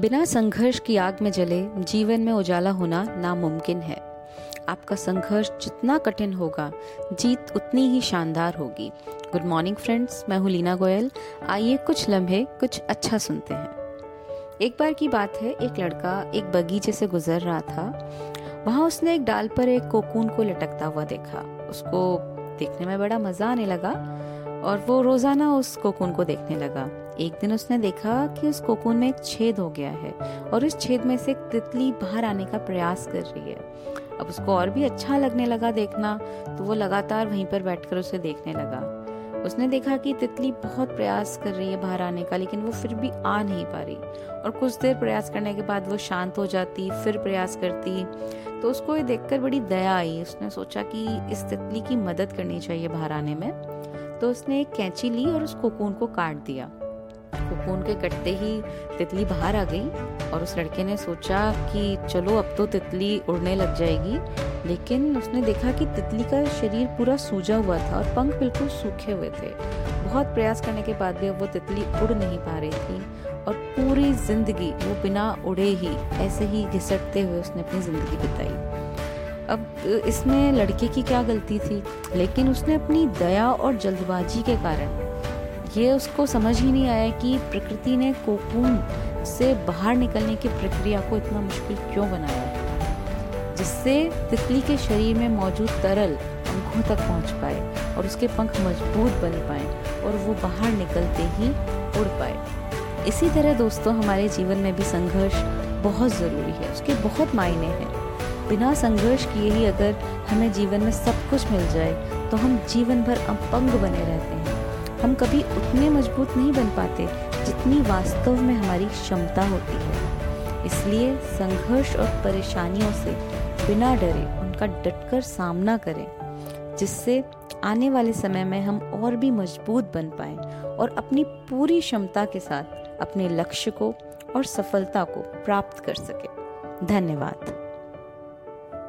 बिना संघर्ष की आग में जले जीवन में उजाला होना नामुमकिन है। आपका संघर्ष जितना कठिन होगा, जीत उतनी ही शानदार होगी। गुड मॉर्निंग फ्रेंड्स मैं हूँ लीना गोयल। आइए कुछ लम्हे, कुछ अच्छा सुनते हैं। एक बार की बात है, एक लड़का एक बगीचे से गुजर रहा था। वहाँ उसने एक डाल पर एक कोकून को लटकता हुआ देखा। उसको देखने में बड़ा मज़ा आने लगा और वो रोज़ाना उस कोकून को देखने लगा। एक दिन उसने देखा कि उस कोकून में एक छेद हो गया है और उस छेद में से एक तितली बाहर आने का प्रयास कर रही है। अब उसको और भी अच्छा लगने लगा देखना तो वो लगातार वहीं पर बैठकर उसे देखने लगा। उसने देखा कि तितली बहुत प्रयास कर रही है बाहर आने का, लेकिन वो फिर भी आ नहीं पा रही। और कुछ देर प्रयास करने के बाद वो शांत हो जाती, फिर प्रयास करती। तो उसको ये देखकर बड़ी दया आई। उसने सोचा कि इस तितली की मदद करनी चाहिए बाहर आने में। तो उसने एक कैंची ली और उस कोकून को काट दिया। कोकून के कटते ही तितली बाहर आ गई और उस लड़के ने सोचा कि चलो अब तो तितली उड़ने लग जाएगी, लेकिन उसने देखा कि तितली का शरीर पूरा सूजा हुआ था और पंख बिल्कुल सूखे हुए थे। बहुत प्रयास करने के बाद भी अब वो तितली उड़ नहीं पा रही थी और पूरी ज़िंदगी वो बिना उड़े ही, ऐसे ही घिसटते हुए उसने अपनी ज़िंदगी बिताई। अब इसमें लड़के की क्या गलती थी? लेकिन उसने अपनी दया और जल्दबाजी के कारण ये उसको समझ ही नहीं आया कि प्रकृति ने कोकून से बाहर निकलने की प्रक्रिया को इतना मुश्किल क्यों बनाया जिससे तितली के शरीर में मौजूद तरल पंखों तक पहुँच पाए और उसके पंख मज़बूत बन पाए और वो बाहर निकलते ही उड़ पाए। इसी तरह दोस्तों, हमारे जीवन में भी संघर्ष बहुत ज़रूरी है। उसके बहुत मायने हैं। बिना संघर्ष किए ही अगर हमें जीवन में सब कुछ मिल जाए तो हम जीवन भर अपंग बने रहते हैं। हम कभी उतने मज़बूत नहीं बन पाते जितनी वास्तव में हमारी क्षमता होती है। इसलिए संघर्ष और परेशानियों से बिना डरे उनका डटकर सामना करें, जिससे आने वाले समय में हम और भी मज़बूत बन पाए और अपनी पूरी क्षमता के साथ अपने लक्ष्य को और सफलता को प्राप्त कर सके। धन्यवाद।